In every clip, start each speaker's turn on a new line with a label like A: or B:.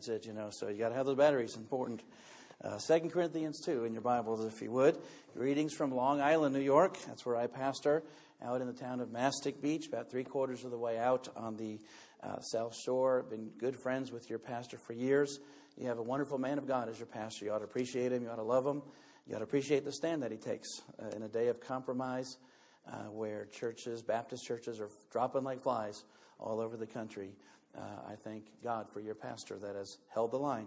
A: That's it, you know. So you got to have those batteries. Important. Uh, 2 Corinthians 2 in your Bibles, if you would. Greetings from Long Island, New York. That's where I pastor, out in the town of Mastic Beach, about three quarters of the way out on the uh, South Shore. Been good friends with your pastor for years. You have a wonderful man of God as your pastor. You ought to appreciate him. You ought to love him. You ought to appreciate the stand that he takes uh, in a day of compromise uh, where churches, Baptist churches, are dropping like flies all over the country. Uh, I thank God for your pastor that has held the line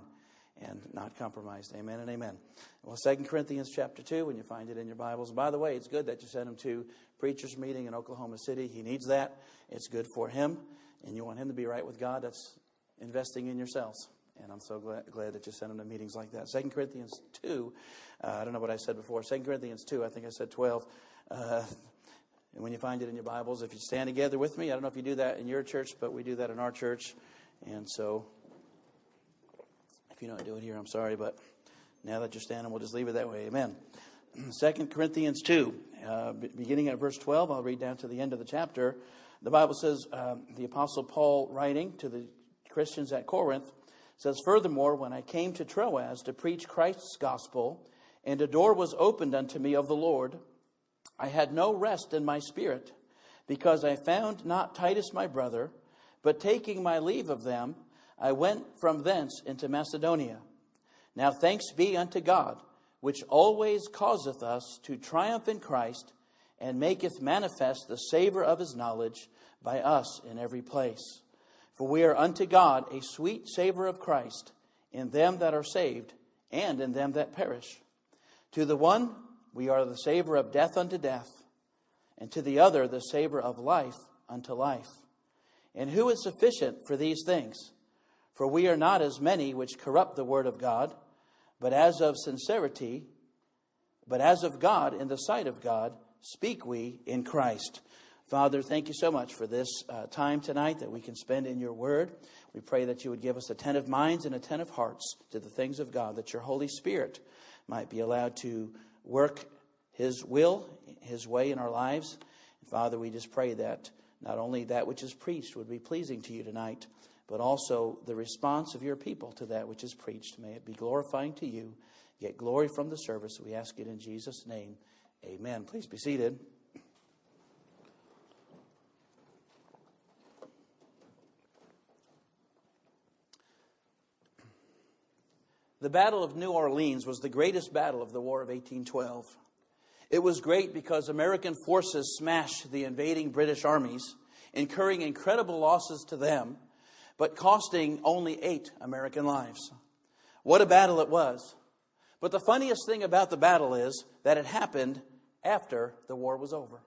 A: and not compromised. Amen and amen. Well, Second Corinthians chapter 2, when you find it in your Bibles. By the way, it's good that you sent him to preacher's meeting in Oklahoma City. He needs that. It's good for him. And you want him to be right with God. That's investing in yourselves. And I'm so glad, glad that you sent him to meetings like that. Second Corinthians 2, uh, I don't know what I said before. Second Corinthians 2, I think I said 12. Uh, and when you find it in your Bibles, if you stand together with me, I don't know if you do that in your church, but we do that in our church. And so, if you don't do it here, I'm sorry, but now that you're standing, we'll just leave it that way. Amen. Second Corinthians 2, uh, beginning at verse 12, I'll read down to the end of the chapter. The Bible says, uh, the Apostle Paul writing to the Christians at Corinth says, Furthermore, when I came to Troas to preach Christ's gospel, and a door was opened unto me of the Lord, I had no rest in my spirit, because I found not Titus my brother, but taking my leave of them, I went from thence into Macedonia. Now thanks be unto God, which always causeth us to triumph in Christ, and maketh manifest the savor of his knowledge by us in every place. For we are unto God a sweet savor of Christ in them that are saved and in them that perish. To the one we are the savor of death unto death, and to the other the savor of life unto life. And who is sufficient for these things? For we are not as many which corrupt the word of God, but as of sincerity, but as of God in the sight of God, speak we in Christ. Father, thank you so much for this uh, time tonight that we can spend in your word. We pray that you would give us attentive minds and attentive hearts to the things of God, that your Holy Spirit might be allowed to work His will, His way in our lives. Father, we just pray that not only that which is preached would be pleasing to you tonight, but also the response of your people to that which is preached. May it be glorifying to you. Get glory from the service. We ask it in Jesus' name. Amen. Please be seated. The Battle of New Orleans was the greatest battle of the War of 1812. It was great because American forces smashed the invading British armies, incurring incredible losses to them, but costing only eight American lives. What a battle it was. But the funniest thing about the battle is that it happened after the war was over.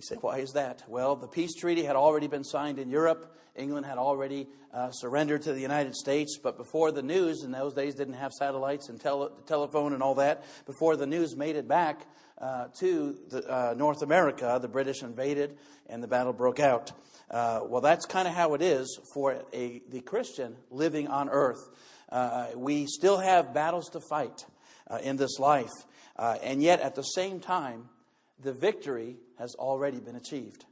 A: You say, why is that? Well, the peace treaty had already been signed in Europe. England had already uh, surrendered to the United States. But before the news, in those days, didn't have satellites and tele- telephone and all that. Before the news made it back uh, to the, uh, North America, the British invaded and the battle broke out. Uh, well, that's kind of how it is for a, the Christian living on earth. Uh, we still have battles to fight uh, in this life. and yet, at the same time, the victory has already been achieved.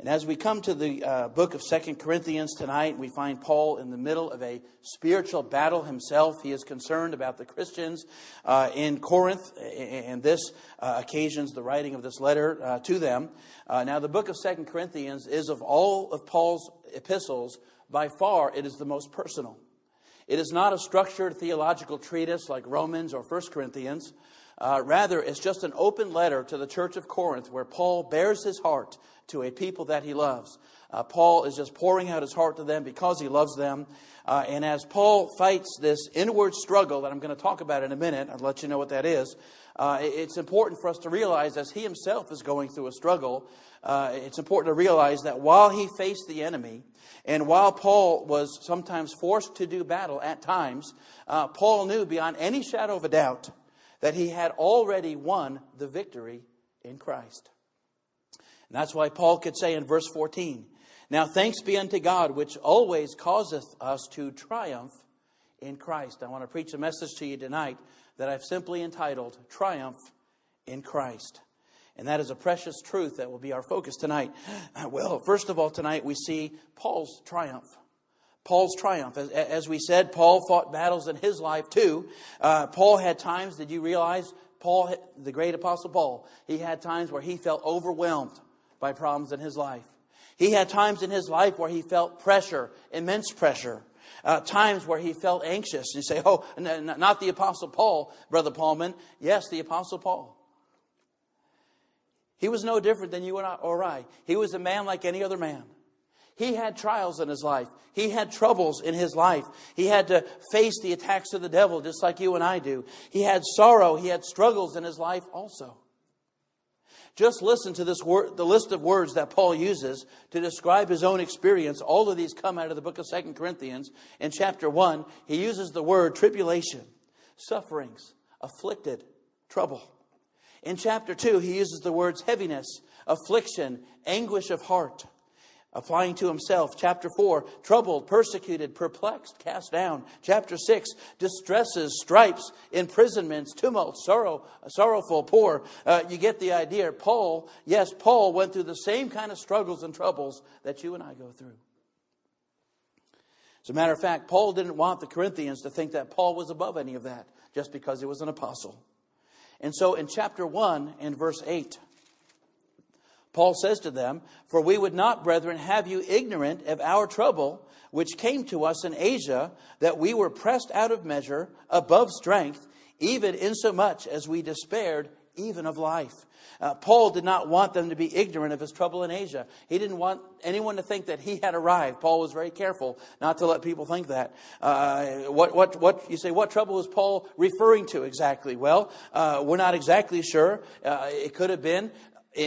A: And as we come to the uh, book of Second Corinthians tonight, we find Paul in the middle of a spiritual battle himself. He is concerned about the Christians uh, in Corinth, and this uh, occasions the writing of this letter uh, to them. Uh, now, the book of Second Corinthians is of all of Paul's epistles, by far it is the most personal. It is not a structured theological treatise like Romans or First Corinthians. Uh, rather, it's just an open letter to the church of Corinth where Paul bears his heart to a people that he loves. Uh, Paul is just pouring out his heart to them because he loves them. Uh, and as Paul fights this inward struggle that I'm going to talk about in a minute, I'll let you know what that is. Uh, it's important for us to realize as he himself is going through a struggle, uh, it's important to realize that while he faced the enemy, and while Paul was sometimes forced to do battle at times, uh, Paul knew beyond any shadow of a doubt that he had already won the victory in Christ. And that's why Paul could say in verse 14, Now thanks be unto God, which always causeth us to triumph in Christ. I want to preach a message to you tonight that I've simply entitled Triumph in Christ. And that is a precious truth that will be our focus tonight. Well, first of all, tonight we see Paul's triumph. Paul's triumph. As, as, we said, Paul fought battles in his life too. Uh, Paul had times, did you realize? Paul, the great apostle Paul, he had times where he felt overwhelmed by problems in his life. He had times in his life where he felt pressure, immense pressure. Uh, times where he felt anxious. You say, oh, not the apostle Paul, Brother Paulman. Yes, the apostle Paul. He was no different than you or I. He was a man like any other man. He had trials in his life. He had troubles in his life. He had to face the attacks of the devil just like you and I do. He had sorrow. He had struggles in his life also. Just listen to this word, the list of words that Paul uses to describe his own experience. All of these come out of the book of Second Corinthians. In chapter 1, he uses the word tribulation, sufferings, afflicted, trouble. In chapter 2, he uses the words heaviness, affliction, anguish of heart applying to himself. Chapter 4, troubled, persecuted, perplexed, cast down. Chapter 6, distresses, stripes, imprisonments, tumult, sorrow, sorrowful, poor. Uh, you get the idea. Paul, yes, Paul went through the same kind of struggles and troubles that you and I go through. As a matter of fact, Paul didn't want the Corinthians to think that Paul was above any of that just because he was an apostle. And so in chapter 1 and verse 8, Paul says to them, For we would not, brethren, have you ignorant of our trouble, which came to us in Asia, that we were pressed out of measure, above strength, even insomuch as we despaired even of life. Uh, Paul did not want them to be ignorant of his trouble in Asia. He didn't want anyone to think that he had arrived. Paul was very careful not to let people think that. Uh, what, what, what, you say, what trouble was Paul referring to exactly? Well, uh, we're not exactly sure. Uh, it could have been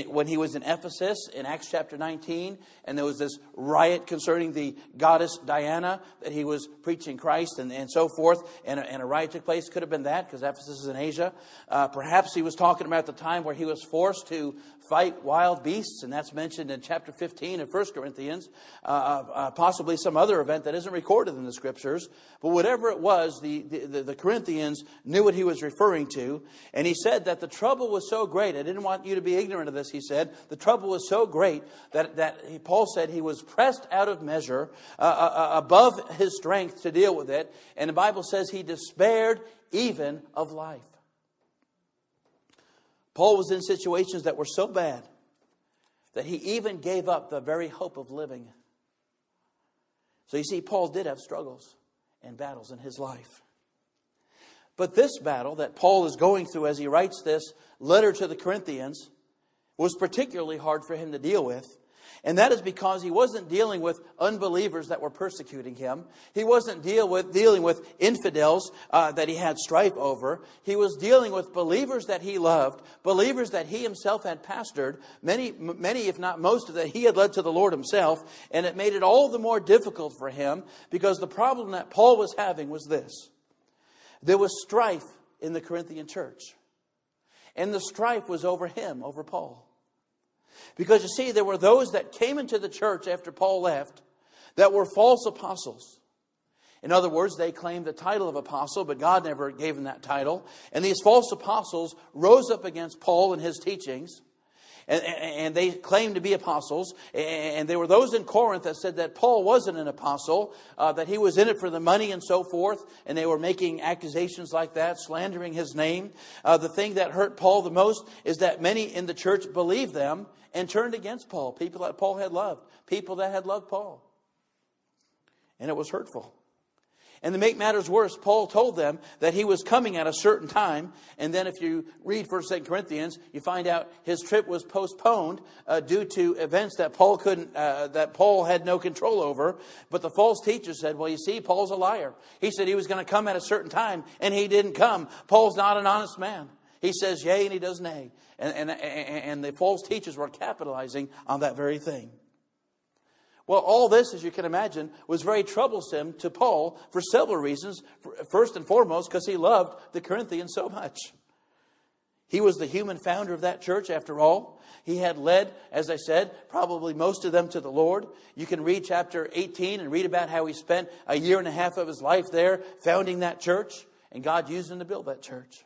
A: when he was in Ephesus in Acts chapter 19, and there was this riot concerning the goddess Diana that he was preaching Christ and, and so forth, and a, and a riot took place. Could have been that because Ephesus is in Asia. Uh, perhaps he was talking about the time where he was forced to fight wild beasts, and that's mentioned in chapter 15 of 1 Corinthians, uh, uh, possibly some other event that isn't recorded in the scriptures. But whatever it was, the, the, the Corinthians knew what he was referring to, and he said that the trouble was so great. I didn't want you to be ignorant of this, he said. The trouble was so great that, that he, Paul said he was pressed out of measure, uh, uh, uh, above his strength to deal with it, and the Bible says he despaired even of life. Paul was in situations that were so bad that he even gave up the very hope of living. So you see, Paul did have struggles and battles in his life. But this battle that Paul is going through as he writes this letter to the Corinthians was particularly hard for him to deal with and that is because he wasn't dealing with unbelievers that were persecuting him. He wasn't deal with, dealing with infidels uh, that he had strife over. He was dealing with believers that he loved, believers that he himself had pastored, many, many, if not most of that he had led to the Lord himself. And it made it all the more difficult for him because the problem that Paul was having was this. There was strife in the Corinthian church. And the strife was over him, over Paul. Because you see, there were those that came into the church after Paul left that were false apostles. In other words, they claimed the title of apostle, but God never gave them that title. And these false apostles rose up against Paul and his teachings and, and they claimed to be apostles. And there were those in Corinth that said that Paul wasn't an apostle, uh, that he was in it for the money and so forth. And they were making accusations like that, slandering his name. Uh, the thing that hurt Paul the most is that many in the church believed them and turned against Paul, people that Paul had loved, people that had loved Paul. And it was hurtful. And to make matters worse, Paul told them that he was coming at a certain time. And then if you read 1st 2 Corinthians, you find out his trip was postponed uh, due to events that Paul couldn't, uh, that Paul had no control over. But the false teacher said, well, you see, Paul's a liar. He said he was going to come at a certain time and he didn't come. Paul's not an honest man. He says yea and he does nay. And, and, and the false teachers were capitalizing on that very thing. Well, all this, as you can imagine, was very troublesome to Paul for several reasons. First and foremost, because he loved the Corinthians so much. He was the human founder of that church, after all. He had led, as I said, probably most of them to the Lord. You can read chapter 18 and read about how he spent a year and a half of his life there founding that church, and God used him to build that church.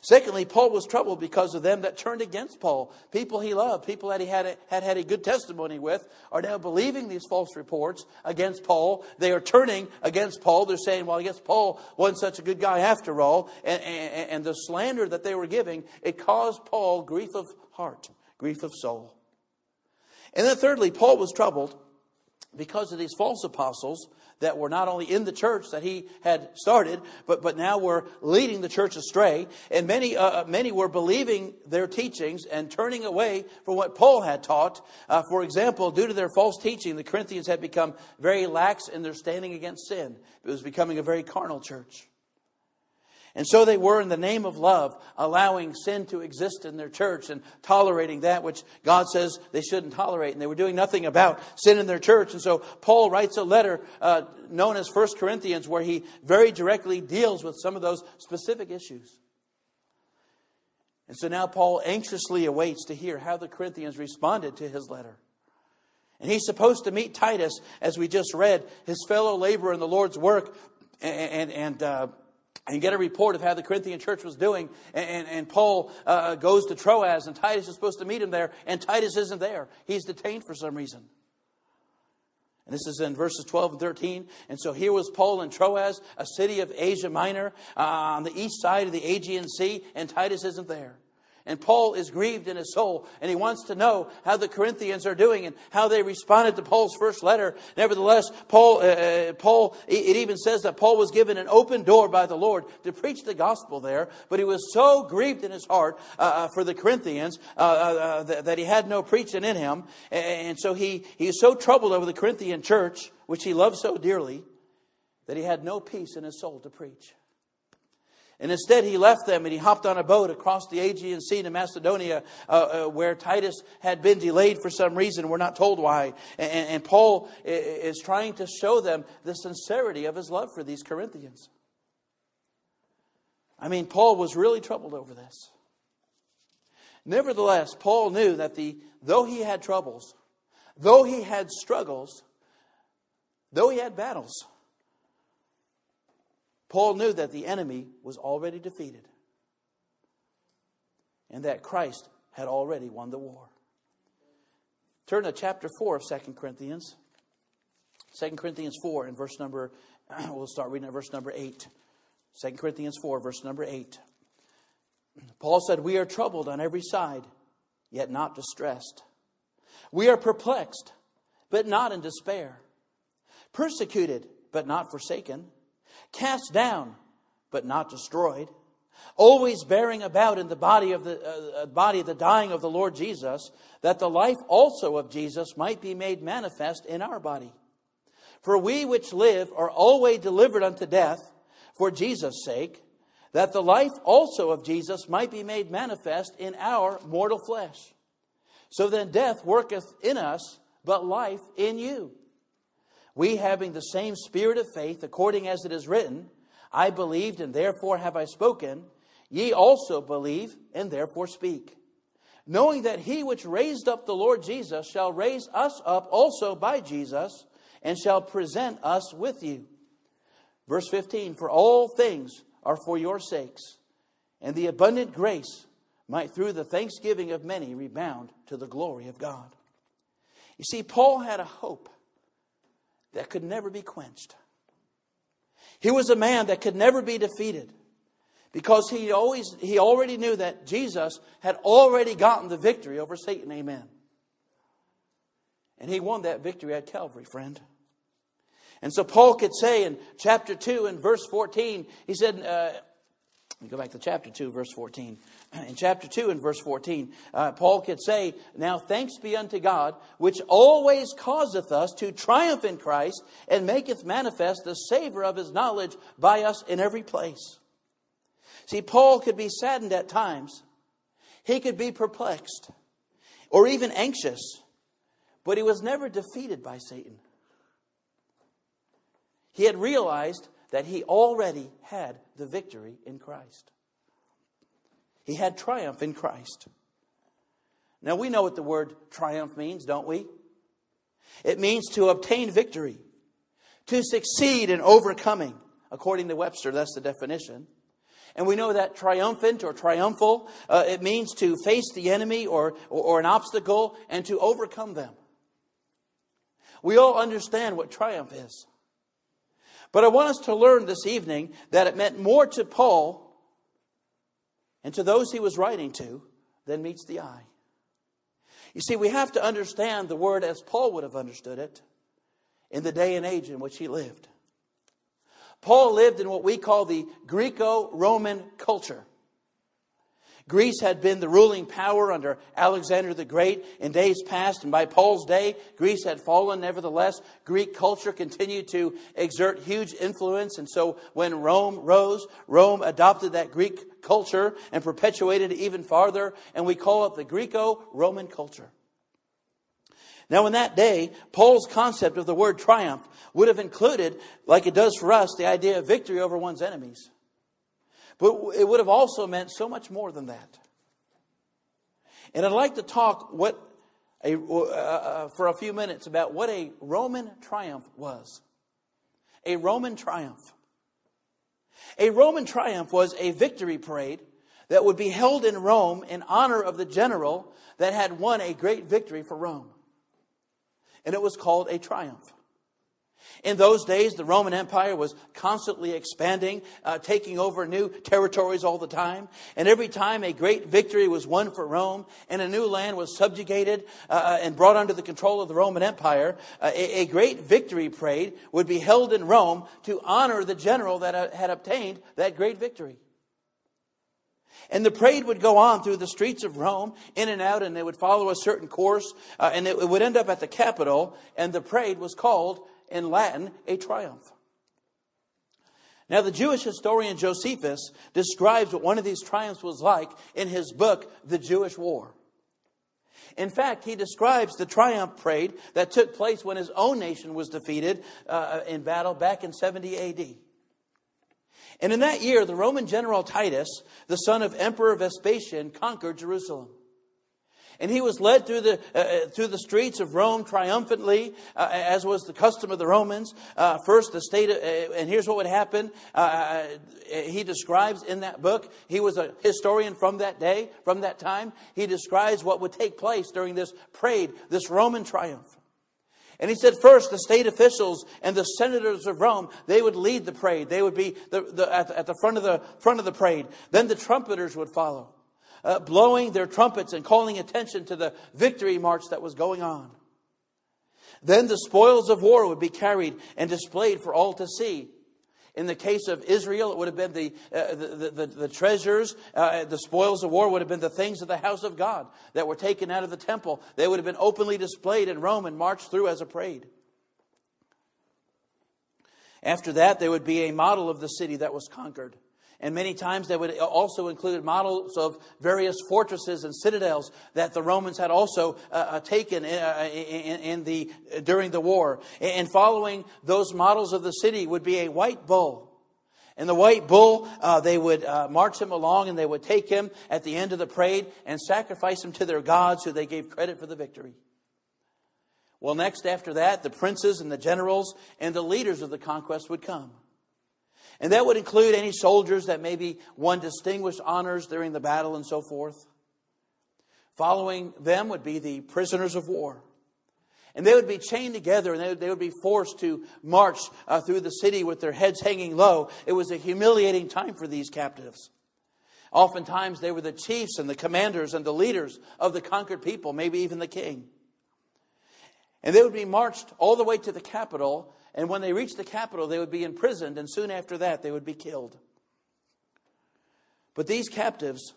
A: Secondly, Paul was troubled because of them that turned against Paul. People he loved, people that he had, had had a good testimony with, are now believing these false reports against Paul. They are turning against Paul. They're saying, well, I guess Paul wasn't such a good guy after all. And, and, and the slander that they were giving, it caused Paul grief of heart, grief of soul. And then thirdly, Paul was troubled because of these false apostles that were not only in the church that he had started, but, but now were leading the church astray. And many, uh, uh, many were believing their teachings and turning away from what Paul had taught. Uh, for example, due to their false teaching, the Corinthians had become very lax in their standing against sin. It was becoming a very carnal church. And so they were, in the name of love, allowing sin to exist in their church and tolerating that which God says they shouldn't tolerate. And they were doing nothing about sin in their church. And so Paul writes a letter uh, known as First Corinthians where he very directly deals with some of those specific issues. And so now Paul anxiously awaits to hear how the Corinthians responded to his letter. And he's supposed to meet Titus, as we just read, his fellow laborer in the Lord's work, and, and, and uh, and get a report of how the Corinthian church was doing. And, and, and Paul uh, goes to Troas, and Titus is supposed to meet him there, and Titus isn't there. He's detained for some reason. And this is in verses 12 and 13. And so here was Paul in Troas, a city of Asia Minor, uh, on the east side of the Aegean Sea, and Titus isn't there. And Paul is grieved in his soul, and he wants to know how the Corinthians are doing and how they responded to Paul's first letter. Nevertheless, Paul, uh, uh Paul, it even says that Paul was given an open door by the Lord to preach the gospel there, but he was so grieved in his heart uh, uh for the Corinthians uh, uh that he had no preaching in him, and so he he was so troubled over the Corinthian church, which he loved so dearly, that he had no peace in his soul to preach. And instead, he left them and he hopped on a boat across the Aegean Sea to Macedonia, uh, uh, where Titus had been delayed for some reason. We're not told why. And, and Paul is trying to show them the sincerity of his love for these Corinthians. I mean, Paul was really troubled over this. Nevertheless, Paul knew that the, though he had troubles, though he had struggles, though he had battles, Paul knew that the enemy was already defeated and that Christ had already won the war. Turn to chapter 4 of 2 Corinthians. 2 Corinthians 4 and verse number, we'll start reading at verse number 8. 2 Corinthians 4, verse number 8. Paul said, We are troubled on every side, yet not distressed. We are perplexed, but not in despair. Persecuted, but not forsaken cast down, but not destroyed, always bearing about in the body of the uh, uh, body the dying of the Lord Jesus, that the life also of Jesus might be made manifest in our body. For we which live are always delivered unto death for Jesus' sake, that the life also of Jesus might be made manifest in our mortal flesh. So then death worketh in us, but life in you. We having the same spirit of faith, according as it is written, I believed and therefore have I spoken, ye also believe and therefore speak. Knowing that he which raised up the Lord Jesus shall raise us up also by Jesus and shall present us with you. Verse 15 For all things are for your sakes, and the abundant grace might through the thanksgiving of many rebound to the glory of God. You see, Paul had a hope that could never be quenched. He was a man that could never be defeated because he always he already knew that Jesus had already gotten the victory over Satan. Amen. And he won that victory at Calvary, friend. And so Paul could say in chapter 2 and verse 14, he said, uh, go back to chapter 2, verse 14. In chapter 2 and verse 14, uh, Paul could say, Now thanks be unto God, which always causeth us to triumph in Christ, and maketh manifest the savor of his knowledge by us in every place. See, Paul could be saddened at times. He could be perplexed or even anxious, but he was never defeated by Satan. He had realized that he already had the victory in Christ. He had triumph in Christ. Now we know what the word triumph means, don't we? It means to obtain victory, to succeed in overcoming. According to Webster, that's the definition. And we know that triumphant or triumphal, uh, it means to face the enemy or, or, or an obstacle and to overcome them. We all understand what triumph is. But I want us to learn this evening that it meant more to Paul and to those he was writing to than meets the eye. You see, we have to understand the word as Paul would have understood it in the day and age in which he lived. Paul lived in what we call the Greco Roman culture. Greece had been the ruling power under Alexander the Great in days past, and by Paul's day, Greece had fallen. Nevertheless, Greek culture continued to exert huge influence, and so when Rome rose, Rome adopted that Greek culture and perpetuated it even farther, and we call it the Greco Roman culture. Now, in that day, Paul's concept of the word triumph would have included, like it does for us, the idea of victory over one's enemies. But it would have also meant so much more than that. And I'd like to talk what a, uh, uh, for a few minutes about what a Roman triumph was. A Roman triumph. A Roman triumph was a victory parade that would be held in Rome in honor of the general that had won a great victory for Rome. And it was called a triumph. In those days, the Roman Empire was constantly expanding, uh, taking over new territories all the time. And every time a great victory was won for Rome and a new land was subjugated uh, uh and brought under the control of the Roman Empire, uh, a, a, great victory parade would be held in Rome to honor the general that uh, had obtained that great victory. And the parade would go on through the streets of Rome, in and out, and they would follow a certain course, uh, and it would end up at the Capitol, and the parade was called in Latin, a triumph. Now, the Jewish historian Josephus describes what one of these triumphs was like in his book, The Jewish War. In fact, he describes the triumph parade that took place when his own nation was defeated uh, in battle back in 70 AD. And in that year, the Roman general Titus, the son of Emperor Vespasian, conquered Jerusalem. And he was led through the, uh, uh, through the streets of Rome triumphantly, uh, as was the custom of the Romans. Uh, first, the state, of, uh, and here's what would happen. Uh, he describes in that book, he was a historian from that day, from that time. He describes what would take place during this parade, this Roman triumph. And he said, first, the state officials and the senators of Rome, they would lead the parade. They would be the, the, at, the, at the front of the front of the parade. Then the trumpeters would follow uh, blowing their trumpets and calling attention to the victory march that was going on. Then the spoils of war would be carried and displayed for all to see. In the case of Israel, it would have been the, uh, the, the, the, treasures, uh, the spoils of war would have been the things of the house of God that were taken out of the temple. They would have been openly displayed in Rome and marched through as a parade. After that, there would be a model of the city that was conquered. And many times they would also include models of various fortresses and citadels that the Romans had also uh, uh taken in, uh, in, in, the, during the war. And following those models of the city would be a white bull. And the white bull, uh, they would uh, march him along and they would take him at the end of the parade and sacrifice him to their gods who they gave credit for the victory. Well, next after that, the princes and the generals and the leaders of the conquest would come. And that would include any soldiers that maybe won distinguished honors during the battle and so forth. Following them would be the prisoners of war. And they would be chained together and they would, they would be forced to march uh, through the city with their heads hanging low. It was a humiliating time for these captives. Oftentimes, they were the chiefs and the commanders and the leaders of the conquered people, maybe even the king. And they would be marched all the way to the capital and when they reached the capital, they would be imprisoned, and soon after that, they would be killed. But these captives,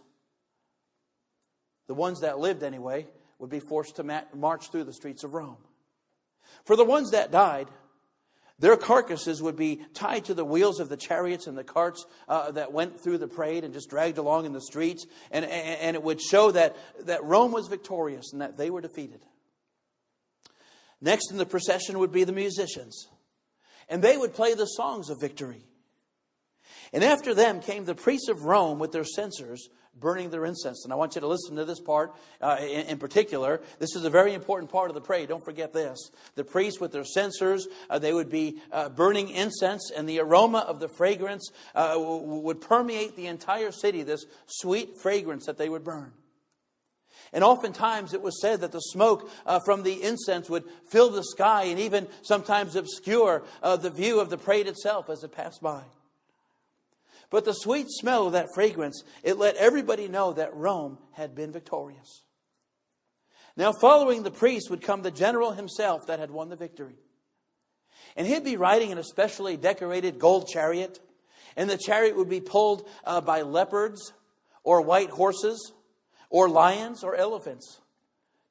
A: the ones that lived anyway, would be forced to march through the streets of Rome. For the ones that died, their carcasses would be tied to the wheels of the chariots and the carts uh, that went through the parade and just dragged along in the streets. And, and, and it would show that, that Rome was victorious and that they were defeated. Next in the procession would be the musicians and they would play the songs of victory. And after them came the priests of Rome with their censers, burning their incense. And I want you to listen to this part uh, in, in, particular. This is a very important part of the prayer. Don't forget this. The priests with their censers, uh, they would be uh, burning incense, and the aroma of the fragrance uh, w- would permeate the entire city, this sweet fragrance that they would burn. And oftentimes it was said that the smoke uh, from the incense would fill the sky and even sometimes obscure uh, the view of the parade itself as it passed by. But the sweet smell of that fragrance, it let everybody know that Rome had been victorious. Now, following the priest would come the general himself that had won the victory. And he'd be riding in a specially decorated gold chariot, and the chariot would be pulled uh, by leopards or white horses or lions or elephants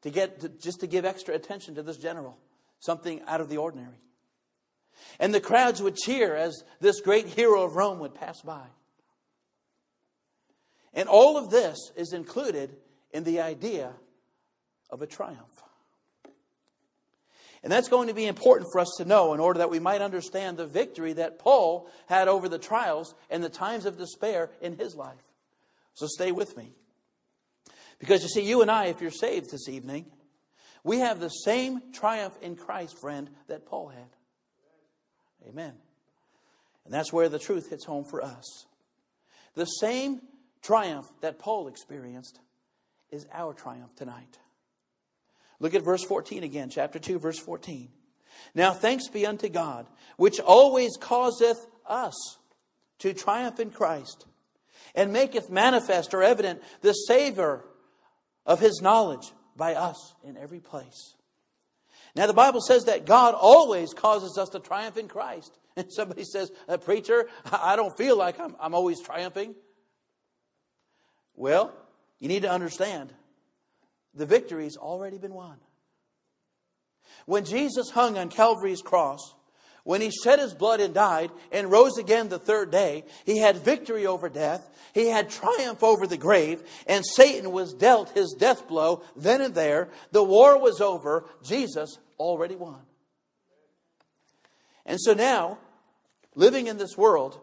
A: to get to, just to give extra attention to this general, something out of the ordinary. And the crowds would cheer as this great hero of Rome would pass by. And all of this is included in the idea of a triumph. And that's going to be important for us to know in order that we might understand the victory that Paul had over the trials and the times of despair in his life. So stay with me. Because you see, you and I, if you're saved this evening, we have the same triumph in Christ, friend, that Paul had. Amen. And that's where the truth hits home for us. The same triumph that Paul experienced is our triumph tonight. Look at verse 14 again, chapter 2, verse 14. Now thanks be unto God, which always causeth us to triumph in Christ, and maketh manifest or evident the savor of his knowledge by us in every place. Now, the Bible says that God always causes us to triumph in Christ. And somebody says, a Preacher, I don't feel like I'm, I'm always triumphing. Well, you need to understand the victory's already been won. When Jesus hung on Calvary's cross, when he shed his blood and died and rose again the third day, he had victory over death. He had triumph over the grave, and Satan was dealt his death blow then and there. The war was over. Jesus already won. And so now, living in this world,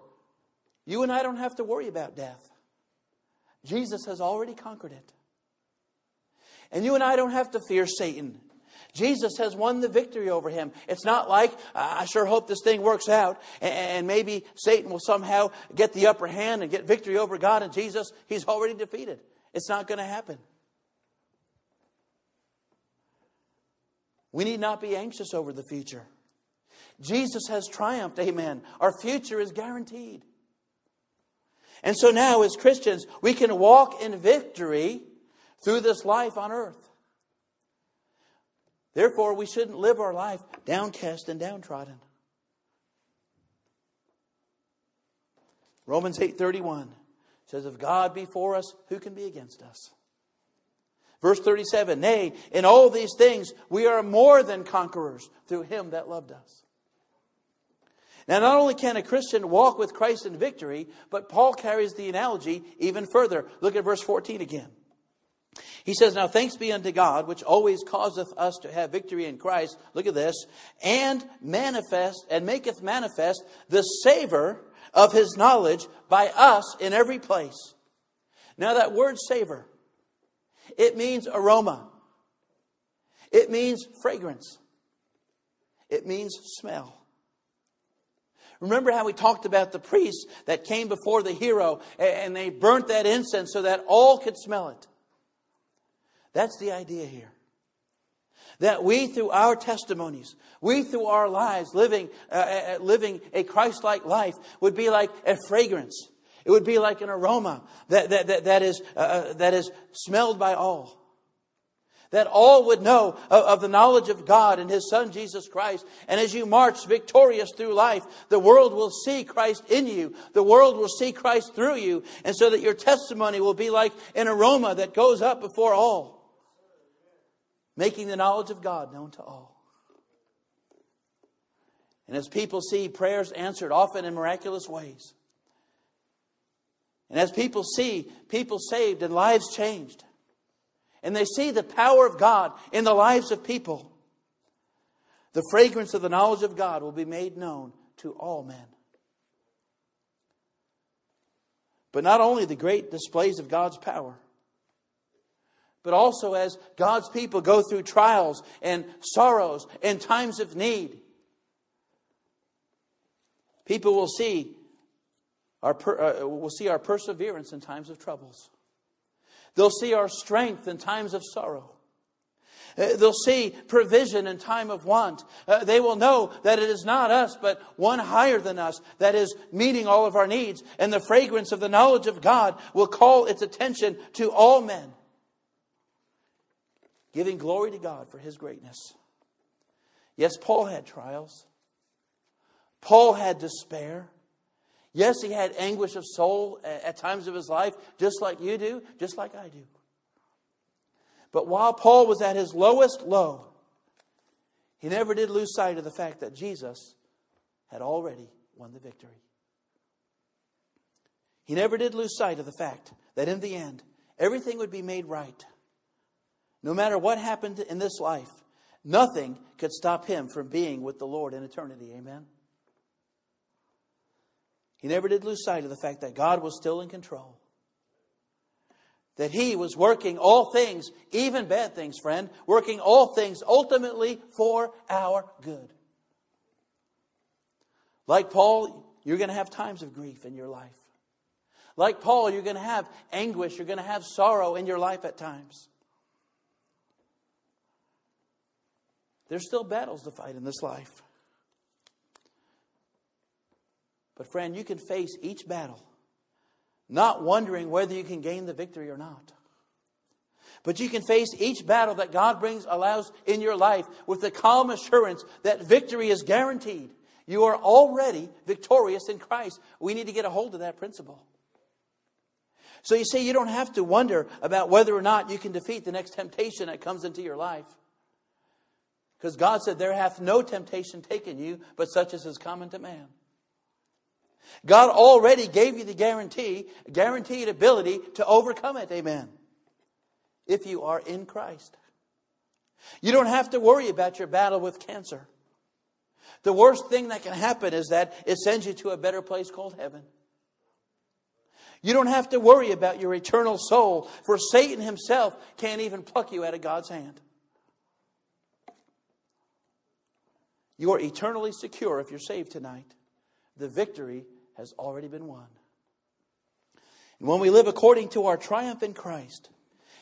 A: you and I don't have to worry about death. Jesus has already conquered it. And you and I don't have to fear Satan. Jesus has won the victory over him. It's not like, I sure hope this thing works out, and maybe Satan will somehow get the upper hand and get victory over God and Jesus. He's already defeated. It's not going to happen. We need not be anxious over the future. Jesus has triumphed, amen. Our future is guaranteed. And so now, as Christians, we can walk in victory through this life on earth. Therefore, we shouldn't live our life downcast and downtrodden. Romans 8:31 says if God be for us, who can be against us? Verse 37, nay, in all these things we are more than conquerors through him that loved us. Now, not only can a Christian walk with Christ in victory, but Paul carries the analogy even further. Look at verse 14 again. He says, Now thanks be unto God, which always causeth us to have victory in Christ. Look at this. And manifest, and maketh manifest the savor of his knowledge by us in every place. Now that word savor, it means aroma. It means fragrance. It means smell. Remember how we talked about the priests that came before the hero and they burnt that incense so that all could smell it. That's the idea here. That we, through our testimonies, we, through our lives, living, uh, uh, uh living a Christ like life, would be like a fragrance. It would be like an aroma that, that, that, that, is, uh, uh that is smelled by all that all would know of, of, the knowledge of God and His Son Jesus Christ. And as you march victorious through life, the world will see Christ in you. The world will see Christ through you. And so that your testimony will be like an aroma that goes up before all making the knowledge of God known to all. And as people see prayers answered often in miraculous ways, and as people see people saved and lives changed, and they see the power of God in the lives of people, the fragrance of the knowledge of God will be made known to all men. But not only the great displays of God's power, but also as God's people go through trials and sorrows and times of need. People will see our, uh, will see our perseverance in times of troubles. They'll see our strength in times of sorrow. Uh, they'll see provision in time of want. Uh, they will know that it is not us, but one higher than us that is meeting all of our needs. And the fragrance of the knowledge of God will call its attention to all men giving glory to God for his greatness. Yes, Paul had trials. Paul had despair. Yes, he had anguish of soul at times of his life, just like you do, just like I do. But while Paul was at his lowest low, he never did lose sight of the fact that Jesus had already won the victory. He never did lose sight of the fact that in the end, everything would be made right. No matter what happened in this life, nothing could stop him from being with the Lord in eternity. Amen. He never did lose sight of the fact that God was still in control. That He was working all things, even bad things, friend, working all things ultimately for our good. Like Paul, you're going to have times of grief in your life. Like Paul, you're going to have anguish, you're going to have sorrow in your life at times. There's still battles to fight in this life. But, friend, you can face each battle not wondering whether you can gain the victory or not. But you can face each battle that God brings, allows in your life with the calm assurance that victory is guaranteed. You are already victorious in Christ. We need to get a hold of that principle. So you see, you don't have to wonder about whether or not you can defeat the next temptation that comes into your life. Because God said, There hath no temptation taken you, but such as is common to man. God already gave you the guarantee, guaranteed ability to overcome it. Amen. If you are in Christ. You don't have to worry about your battle with cancer. The worst thing that can happen is that it sends you to a better place called heaven. You don't have to worry about your eternal soul, for Satan himself can't even pluck you out of God's hand. You are eternally secure if you're saved tonight. The victory has already been won. And when we live according to our triumph in Christ,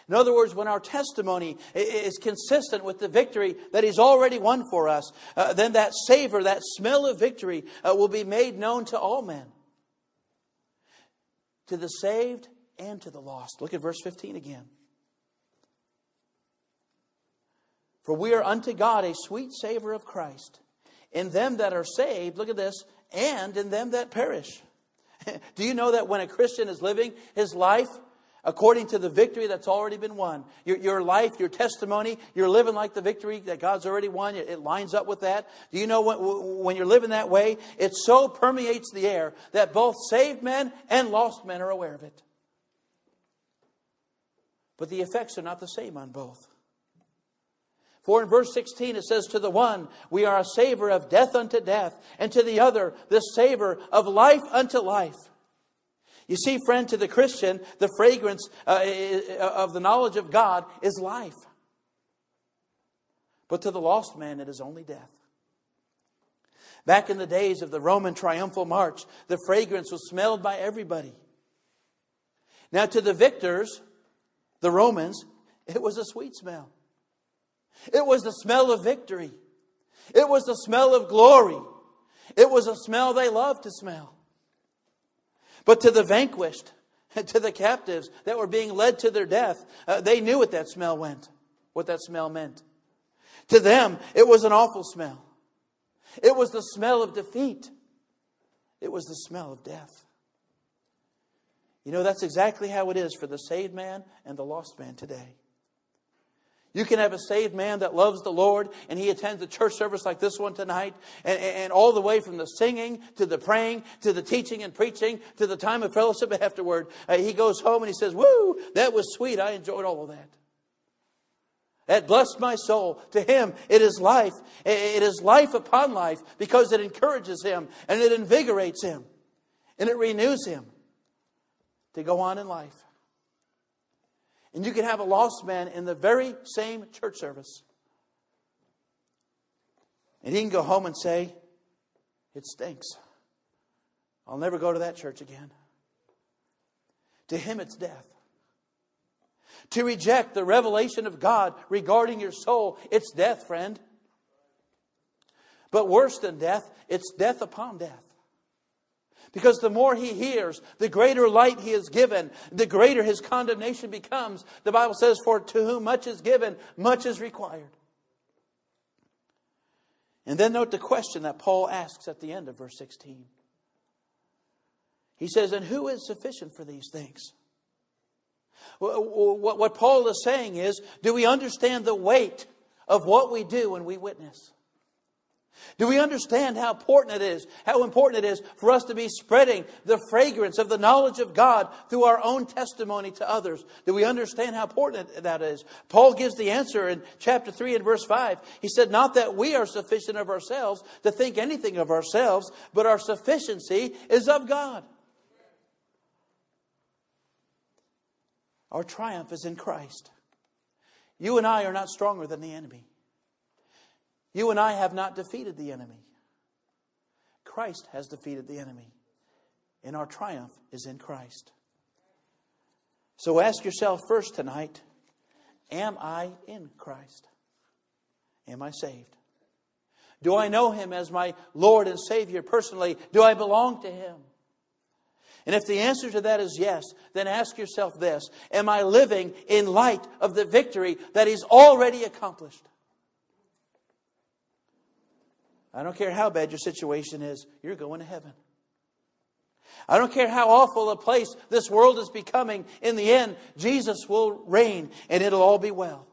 A: in other words, when our testimony is consistent with the victory that He's already won for us, uh, then that savor, that smell of victory uh, will be made known to all men, to the saved and to the lost. Look at verse 15 again. For we are unto God a sweet savor of Christ in them that are saved, look at this, and in them that perish. Do you know that when a Christian is living his life according to the victory that's already been won, your, your life, your testimony, you're living like the victory that God's already won, it, it lines up with that? Do you know when, when you're living that way, it so permeates the air that both saved men and lost men are aware of it? But the effects are not the same on both. For in verse 16 it says, To the one we are a savor of death unto death, and to the other the savor of life unto life. You see, friend, to the Christian, the fragrance uh, of the knowledge of God is life. But to the lost man, it is only death. Back in the days of the Roman triumphal march, the fragrance was smelled by everybody. Now, to the victors, the Romans, it was a sweet smell. It was the smell of victory. It was the smell of glory. It was a smell they loved to smell. But to the vanquished, to the captives that were being led to their death, uh, they knew what that smell went, what that smell meant. To them, it was an awful smell. It was the smell of defeat. It was the smell of death. You know, that's exactly how it is for the saved man and the lost man today. You can have a saved man that loves the Lord and he attends a church service like this one tonight, and, and, all the way from the singing to the praying to the teaching and preaching to the time of fellowship afterward. Uh, he goes home and he says, Woo, that was sweet. I enjoyed all of that. That blessed my soul. To him, it is life. It is life upon life because it encourages him and it invigorates him and it renews him. to go on in life. And you can have a lost man in the very same church service. And he can go home and say, It stinks. I'll never go to that church again. To him, it's death. To reject the revelation of God regarding your soul, it's death, friend. But worse than death, it's death upon death. Because the more he hears, the greater light he is given, the greater his condemnation becomes. The Bible says, For to whom much is given, much is required. And then note the question that Paul asks at the end of verse 16. He says, And who is sufficient for these things? What Paul is saying is, do we understand the weight of what we do when we witness? Do we understand how important it is, how important it is for us to be spreading the fragrance of the knowledge of God through our own testimony to others? Do we understand how important that is? Paul gives the answer in chapter 3 and verse 5. He said, Not that we are sufficient of ourselves to think anything of ourselves, but our sufficiency is of God. Our triumph is in Christ. You and I are not stronger than the enemy. You and I have not defeated the enemy. Christ has defeated the enemy, and our triumph is in Christ. So ask yourself first tonight Am I in Christ? Am I saved? Do I know Him as my Lord and Savior personally? Do I belong to Him? And if the answer to that is yes, then ask yourself this Am I living in light of the victory that He's already accomplished? I don't care how bad your situation is, you're going to heaven. I don't care how awful a place this world is becoming, in the end, Jesus will reign and it'll all be well.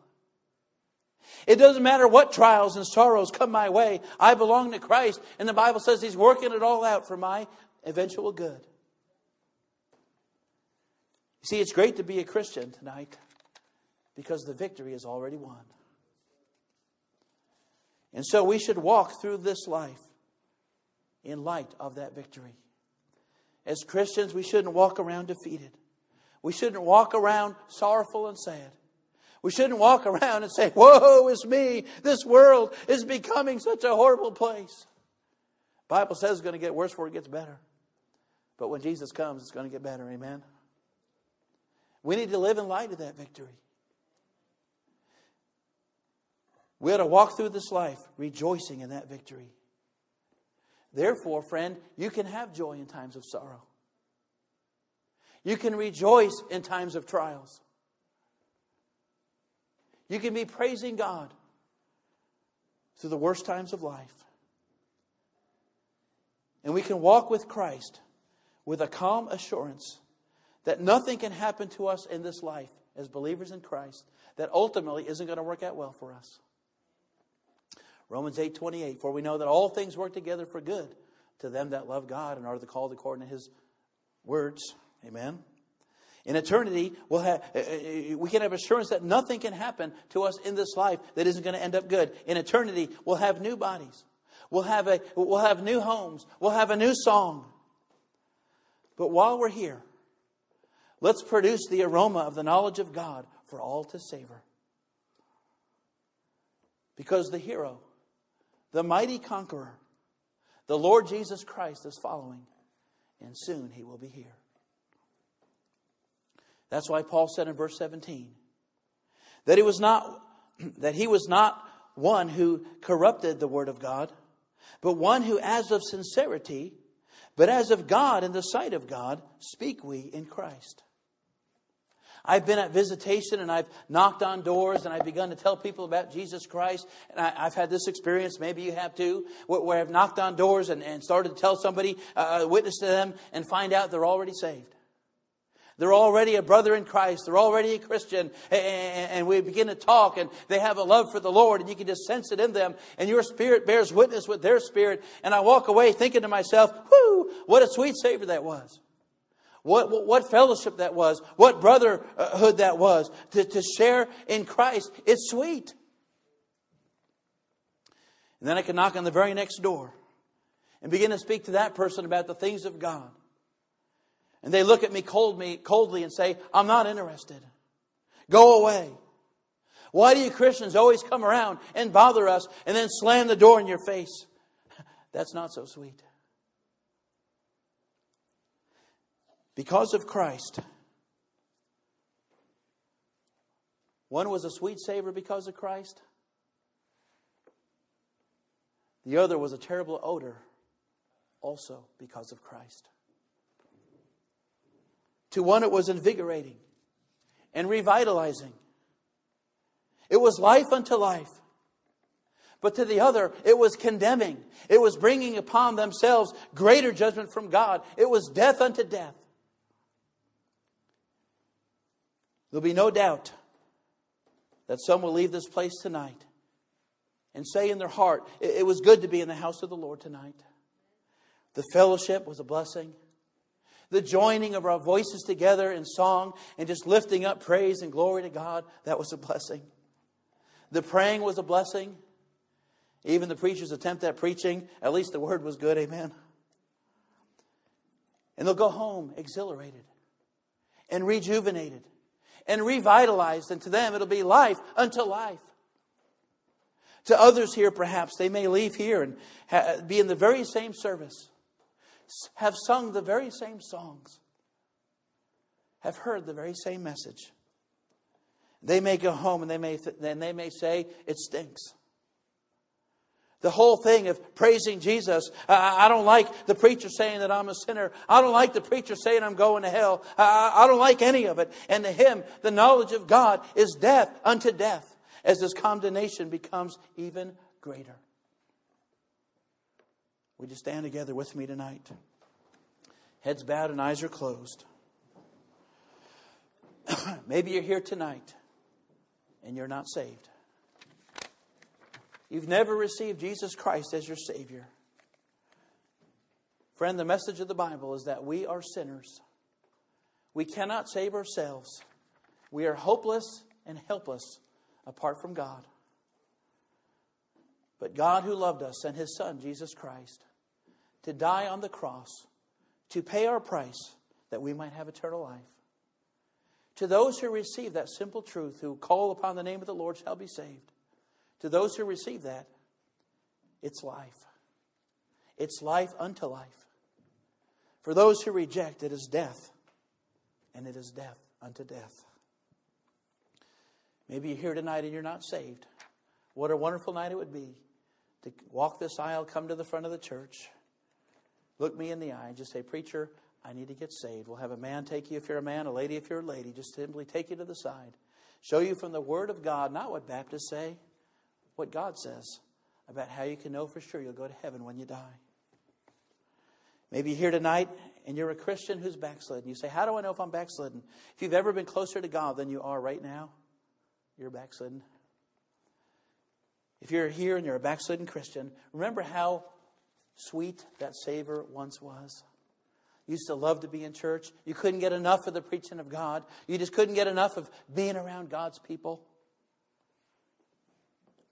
A: It doesn't matter what trials and sorrows come my way, I belong to Christ, and the Bible says He's working it all out for my eventual good. You see, it's great to be a Christian tonight because the victory is already won. And so we should walk through this life in light of that victory. As Christians, we shouldn't walk around defeated. We shouldn't walk around sorrowful and sad. We shouldn't walk around and say, Woe is me! This world is becoming such a horrible place. Bible says it's going to get worse before it gets better. But when Jesus comes, it's going to get better. Amen. We need to live in light of that victory. We ought to walk through this life rejoicing in that victory. Therefore, friend, you can have joy in times of sorrow. You can rejoice in times of trials. You can be praising God through the worst times of life. And we can walk with Christ with a calm assurance that nothing can happen to us in this life as believers in Christ that ultimately isn't going to work out well for us. Romans 8 28, for we know that all things work together for good to them that love God and are the called according to his words. Amen. In eternity, we'll have, uh, uh, we can have assurance that nothing can happen to us in this life that isn't going to end up good. In eternity, we'll have new bodies. We'll have, a, we'll have new homes. We'll have a new song. But while we're here, let's produce the aroma of the knowledge of God for all to savor. Because the hero the mighty conqueror, the Lord Jesus Christ, is following, and soon he will be here. That's why Paul said in verse 17 that he was not that he was not one who corrupted the word of God, but one who as of sincerity, but as of God in the sight of God, speak we in Christ. I've been at visitation and I've knocked on doors and I've begun to tell people about Jesus Christ. And I, have had this experience, maybe you have too, where, where I've knocked on doors and, and started to tell somebody, uh, uh witness to them, and find out they're already saved. They're already a brother in Christ. They're already a Christian. And we begin to talk and they have a love for the Lord and you can just sense it in them. And your spirit bears witness with their spirit. And I walk away thinking to myself, whoo, what a sweet Savior that was. What, what, what, fellowship that was, what brotherhood that was, to, to share in Christ. It's sweet. And then I can knock on the very next door and begin to speak to that person about the things of God. And they look at me, cold me coldly and say, I'm not interested. Go away. Why do you Christians always come around and bother us and then slam the door in your face? That's not so sweet. Because of Christ, one was a sweet savor because of Christ, the other was a terrible odor also because of Christ. To one, it was invigorating and revitalizing. It was life unto life. But to the other, it was condemning. It was bringing upon themselves greater judgment from God. It was death unto death. There'll be no doubt that some will leave this place tonight and say in their heart, it was good to be in the house of the Lord tonight. The fellowship was a blessing. The joining of our voices together in song and just lifting up praise and glory to God, that was a blessing. The praying was a blessing. Even the preacher's attempt at preaching, at least the word was good, amen. And they'll go home exhilarated and rejuvenated and revitalized, and to them it'll be life unto life. To others here, perhaps, they may leave here and ha- be in the very same service, have sung the very same songs, have heard the very same message. They may go home and they may, th- then they may say, it stinks. The whole thing of praising Jesus. I, I, don't like the preacher saying that I'm a sinner. I don't like the preacher saying I'm going to hell. I, I don't like any of it. And to him, the knowledge of God is death unto death as his condemnation becomes even greater. Would you stand together with me tonight? Heads bowed and eyes are closed. Maybe you're here tonight and you're not saved. You've never received Jesus Christ as your Savior. Friend, the message of the Bible is that we are sinners. We cannot save ourselves. We are hopeless and helpless apart from God. But God, who loved us, sent His Son, Jesus Christ, to die on the cross, to pay our price that we might have eternal life. To those who receive that simple truth, who call upon the name of the Lord, shall be saved. To those who receive that, it's life. It's life unto life. For those who reject, it is death, and it is death unto death. Maybe you're here tonight and you're not saved. What a wonderful night it would be to walk this aisle, come to the front of the church, look me in the eye, and just say, Preacher, I need to get saved. We'll have a man take you if you're a man, a lady if you're a lady. Just simply take you to the side. Show you from the Word of God, not what Baptists say, what God says about how you can know for sure you'll go to heaven when you die. Maybe you're here tonight and you're a Christian who's backslidden. You say, How do I know if I'm backslidden? If you've ever been closer to God than you are right now, you're backslidden. If you're here and you're a backslidden Christian, remember how sweet that savor once was. You used to love to be in church. You couldn't get enough of the preaching of God. You just couldn't get enough of being around God's people.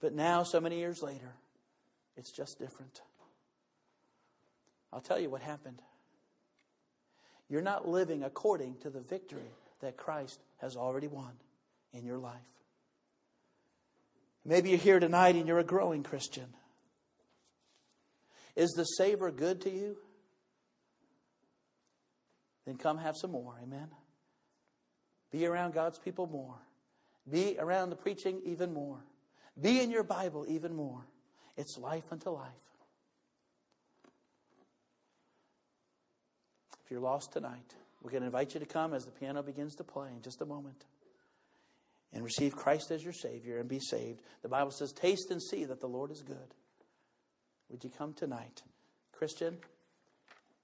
A: But now, so many years later, it's just different. I'll tell you what happened. You're not living according to the victory that Christ has already won in your life. Maybe you're here tonight and you're a growing Christian. Is the savor good to you? then come have some more. Amen. Be around God's people more. Be around the preaching even more. Be in your Bible even more. It's life unto life. If you're lost tonight, we're going to invite you to come as the piano begins to play in just a moment and receive Christ as your Savior and be saved. The Bible says, Taste and see that the Lord is good. Would you come tonight? Christian,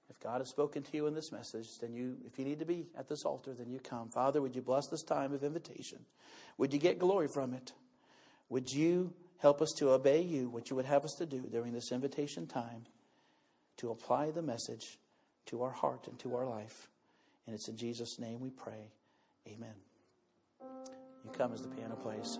A: if God has spoken to you in this message, then you, if you need to be at this altar, then you come. Father, would you bless this time of invitation? Would you get glory from it? Would you help us to obey you, what you would have us to do during this invitation time, to apply the message to our heart and to our life? And it's in Jesus' name we pray. Amen. You come as the piano plays.